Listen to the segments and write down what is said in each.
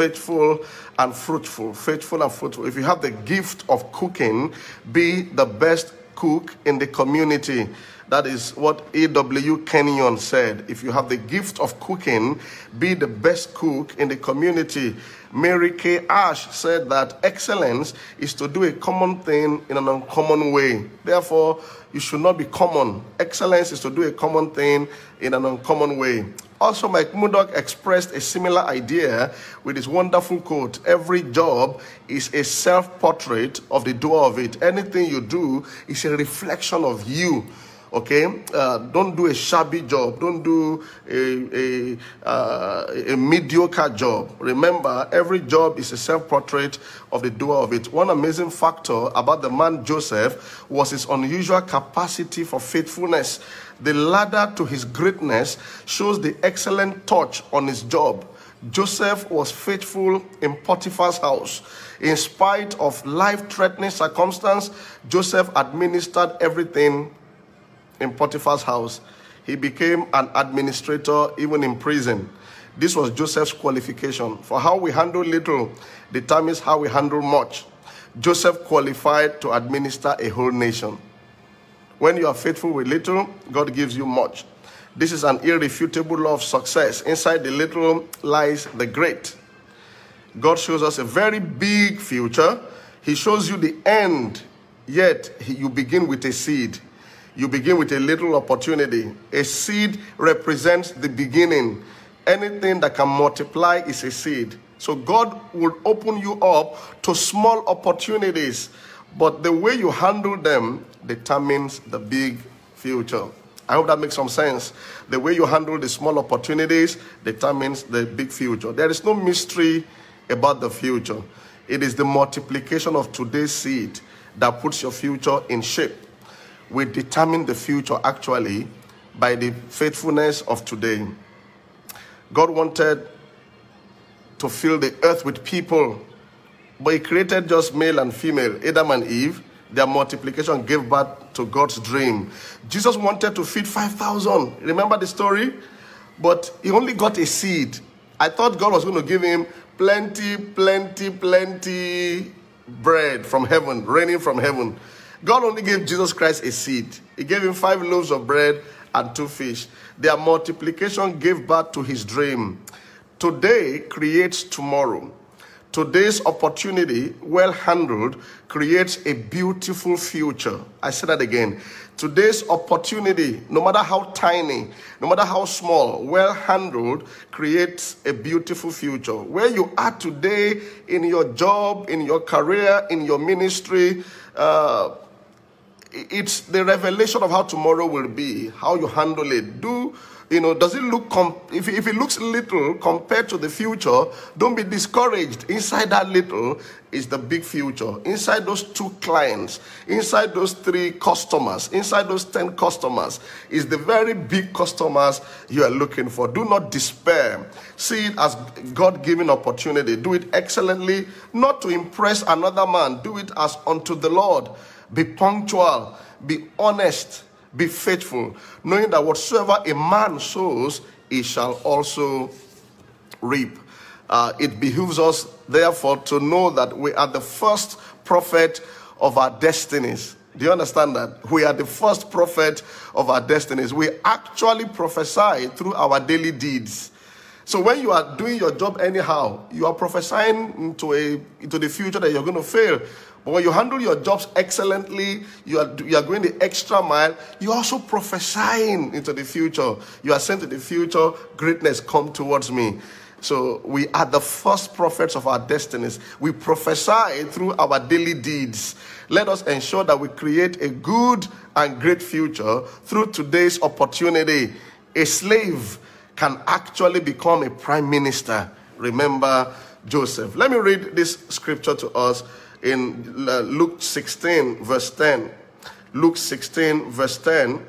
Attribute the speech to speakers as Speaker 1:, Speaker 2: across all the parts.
Speaker 1: faithful and fruitful. Faithful and fruitful. If you have the gift of cooking, be the best cook in the community. That is what A.W. Kenyon said. If you have the gift of cooking, be the best cook in the community. Mary Kay Ash said that excellence is to do a common thing in an uncommon way. Therefore, you should not be common. Excellence is to do a common thing in an uncommon way. Also, Mike Murdock expressed a similar idea with his wonderful quote Every job is a self portrait of the doer of it. Anything you do is a reflection of you okay? Uh, don't do a shabby job. Don't do a, a, uh, a mediocre job. Remember every job is a self-portrait of the doer of it. One amazing factor about the man joseph was his unusual capacity for faithfulness. The ladder to his greatness shows the excellent touch on his job. Joseph was faithful in Potiphar's house. In spite of life threatening circumstance, Joseph administered everything in Potiphar's house. He became an administrator even in prison. This was Joseph's qualification. For how we handle little determines how we handle much. Joseph qualified to administer a whole nation. When you are faithful with little, God gives you much. This is an irrefutable law of success. Inside the little lies the great. God shows us a very big future. He shows you the end, yet you begin with a seed. You begin with a little opportunity. A seed represents the beginning. Anything that can multiply is a seed. So God will open you up to small opportunities, but the way you handle them determines the big future. I hope that makes some sense. The way you handle the small opportunities determines the big future. There is no mystery about the future. It is the multiplication of today's seed that puts your future in shape we determine the future actually by the faithfulness of today. God wanted to fill the earth with people, but He created just male and female, Adam and Eve. Their multiplication gave birth to God's dream. Jesus wanted to feed 5,000. Remember the story? But he only got a seed. I thought God was going to give him plenty, plenty, plenty bread from heaven, raining from heaven. God only gave Jesus Christ a seed. He gave him five loaves of bread and two fish. Their multiplication gave birth to his dream. Today creates tomorrow. Today's opportunity, well handled, creates a beautiful future. I say that again. Today's opportunity, no matter how tiny, no matter how small, well handled, creates a beautiful future. Where you are today in your job, in your career, in your ministry, uh, it's the revelation of how tomorrow will be, how you handle it. Do you know? Does it look if if it looks little compared to the future? Don't be discouraged. Inside that little is the big future. Inside those two clients, inside those three customers, inside those ten customers is the very big customers you are looking for. Do not despair. See it as God-given opportunity. Do it excellently, not to impress another man. Do it as unto the Lord be punctual, be honest, be faithful, knowing that whatsoever a man sows, he shall also reap. Uh, it behooves us, therefore, to know that we are the first prophet of our destinies. Do you understand that? We are the first prophet of our destinies. We actually prophesy through our daily deeds. So when you are doing your job anyhow, you are prophesying into a into the future that you're going to fail. But when you handle your jobs excellently, you are, you are going the extra mile, you're also prophesying into the future. You are saying to the future, greatness come towards me. So we are the first prophets of our destinies. We prophesy through our daily deeds. Let us ensure that we create a good and great future through today's opportunity. A slave can actually become a prime minister. Remember Joseph. Let me read this scripture to us in uh, Luke 16, verse 10. Luke 16, verse 10,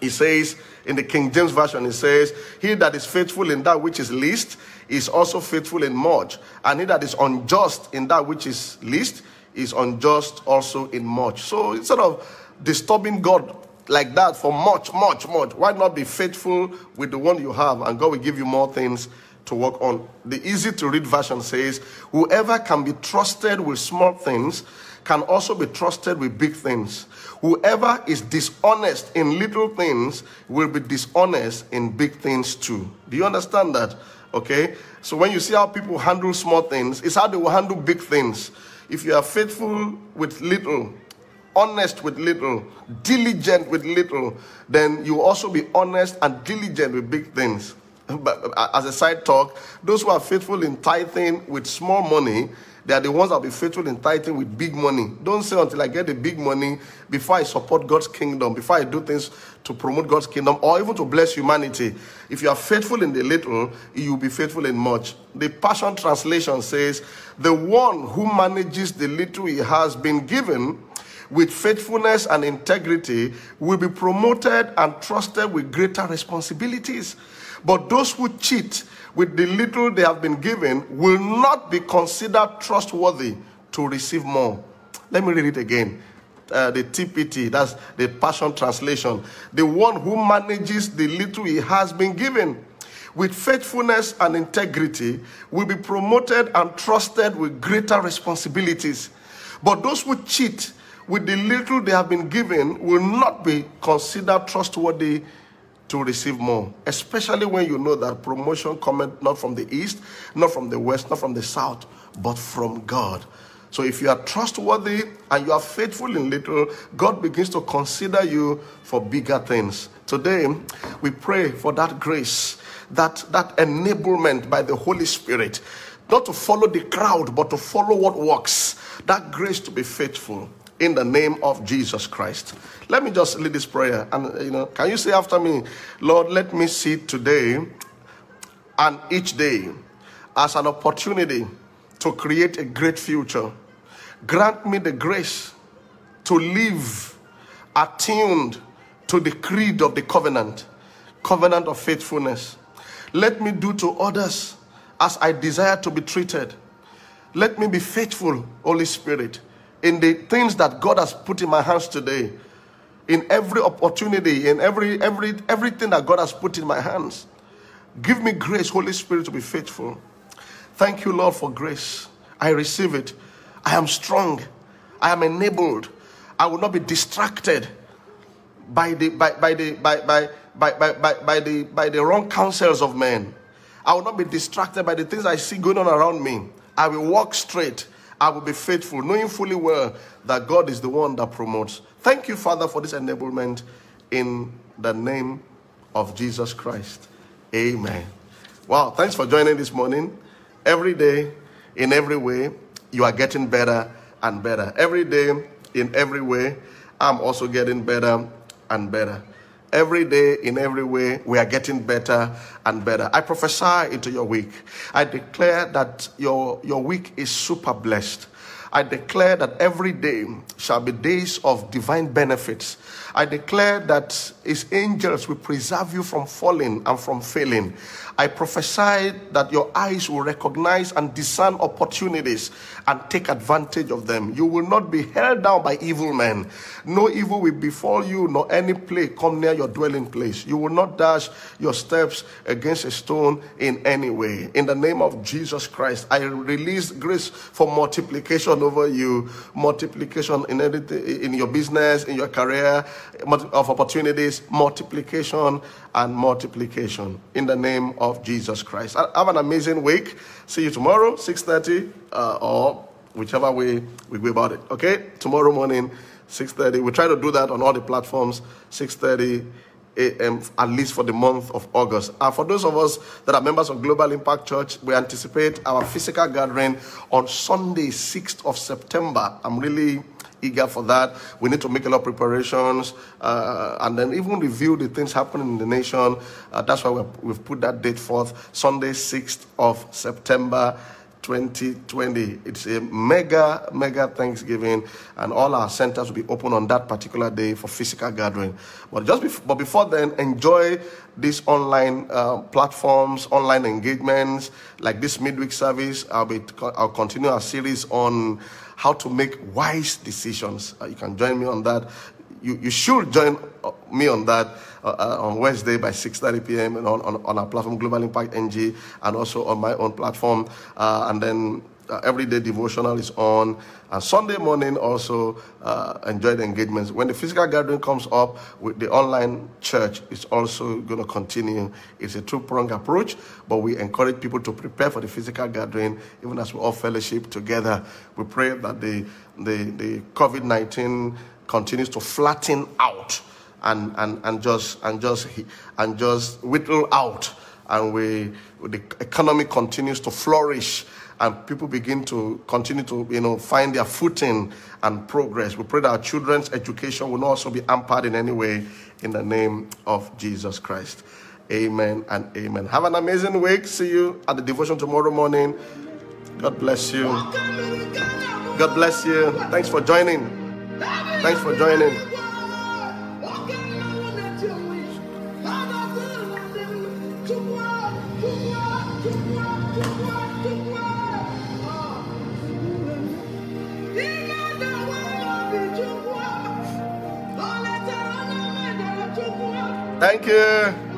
Speaker 1: he says, in the King James Version, he says, He that is faithful in that which is least is also faithful in much. And he that is unjust in that which is least is unjust also in much. So instead of disturbing God like that for much, much, much, why not be faithful with the one you have? And God will give you more things to work on. The easy to read version says, Whoever can be trusted with small things can also be trusted with big things. Whoever is dishonest in little things will be dishonest in big things too. Do you understand that? Okay? So when you see how people handle small things, it's how they will handle big things. If you are faithful with little, honest with little, diligent with little, then you will also be honest and diligent with big things. But as a side talk, those who are faithful in tithing with small money, they are the ones that will be faithful in tithing with big money. Don't say until I get the big money before I support God's kingdom, before I do things to promote God's kingdom, or even to bless humanity. If you are faithful in the little, you will be faithful in much. The Passion Translation says, The one who manages the little he has been given with faithfulness and integrity will be promoted and trusted with greater responsibilities. But those who cheat with the little they have been given will not be considered trustworthy to receive more. Let me read it again. Uh, the TPT, that's the Passion Translation. The one who manages the little he has been given with faithfulness and integrity will be promoted and trusted with greater responsibilities. But those who cheat with the little they have been given will not be considered trustworthy to receive more, especially when you know that promotion coming not from the east, not from the west, not from the south, but from God. So if you are trustworthy and you are faithful in little, God begins to consider you for bigger things. Today, we pray for that grace, that, that enablement by the Holy Spirit, not to follow the crowd, but to follow what works. That grace to be faithful in the name of Jesus Christ. Let me just lead this prayer. And, you know, can you say after me, Lord, let me see today and each day as an opportunity to create a great future. Grant me the grace to live attuned to the creed of the covenant, covenant of faithfulness. Let me do to others as I desire to be treated. Let me be faithful, Holy Spirit in the things that God has put in my hands today, in every opportunity, in every every everything that God has put in my hands. Give me grace, Holy Spirit, to be faithful. Thank you, Lord, for grace. I receive it. I am strong. I am enabled. I will not be distracted by the by, by the by, by, by, by, by, by the by the wrong counsels of men. I will not be distracted by the things I see going on around me. I will walk straight. I will be faithful, knowing fully well that God is the one that promotes. Thank you, Father, for this enablement in the name of Jesus Christ. Amen. Wow, thanks for joining this morning. Every day, in every way, you are getting better and better. Every day, in every way, I'm also getting better and better. Every day, in every way, we are getting better and better. I prophesy into your week. I declare that your, your week is super blessed. I declare that every day shall be days of divine benefits. I declare that his angels will preserve you from falling and from failing. I prophesy that your eyes will recognize and discern opportunities and take advantage of them. You will not be held down by evil men. No evil will befall you, nor any plague come near your dwelling place. You will not dash your steps against a stone in any way. In the name of Jesus Christ, I release grace for multiplication over you, multiplication in in your business, in your career, of opportunities, multiplication and multiplication in the name of Jesus Christ. Have an amazing week. See you tomorrow, 6.30 uh, or whichever way we go about it. Okay? Tomorrow morning, 6.30. We try to do that on all the platforms, 6.30 a.m. at least for the month of August. And for those of us that are members of Global Impact Church, we anticipate our physical gathering on Sunday, 6th of September. I'm really eager for that. We need to make a lot of preparations uh, and then even review the things happening in the nation. Uh, that's why we've put that date forth Sunday, 6th of September. 2020. It's a mega, mega Thanksgiving, and all our centers will be open on that particular day for physical gathering. But just but before then, enjoy these online uh, platforms, online engagements, like this midweek service. I'll be I'll continue our series on how to make wise decisions. Uh, you can join me on that. You, you should join me on that uh, uh on Wednesday by 6:30 p.m. and on, on, on our platform Global Impact NG and also on my own platform. Uh, and then uh, everyday devotional is on. And Sunday morning also uh, enjoy the engagements. When the physical gathering comes up, with the online church is also going to continue. It's a two-pronged approach, but we encourage people to prepare for the physical gathering, even as we all fellowship together. We pray that the the, the COVID-19 continues to flatten out and, and, and just and just and just whittle out and we the economy continues to flourish and people begin to continue to you know find their footing and progress. We pray that our children's education will not also be hampered in any way in the name of Jesus Christ. Amen and amen. Have an amazing week. See you at the devotion tomorrow morning. God bless you. God bless you. Thanks for joining. Thanks for joining. Thank you.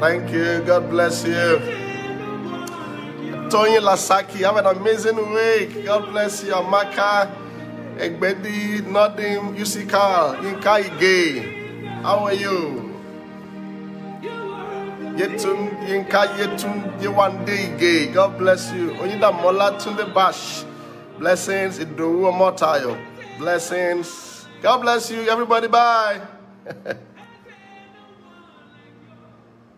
Speaker 1: Thank you. God bless you. Tony Lasaki, have an amazing week. God bless you. Amaka, Egbedi, Nodim, Carl, Yinka Ige. How are you? Yetun, Yinka Yetun, Yewande Ige. God bless you. Oyinda Mola Tunde Bash. Blessings. Idowu Omotayo. Blessings. God bless you, everybody. Bye.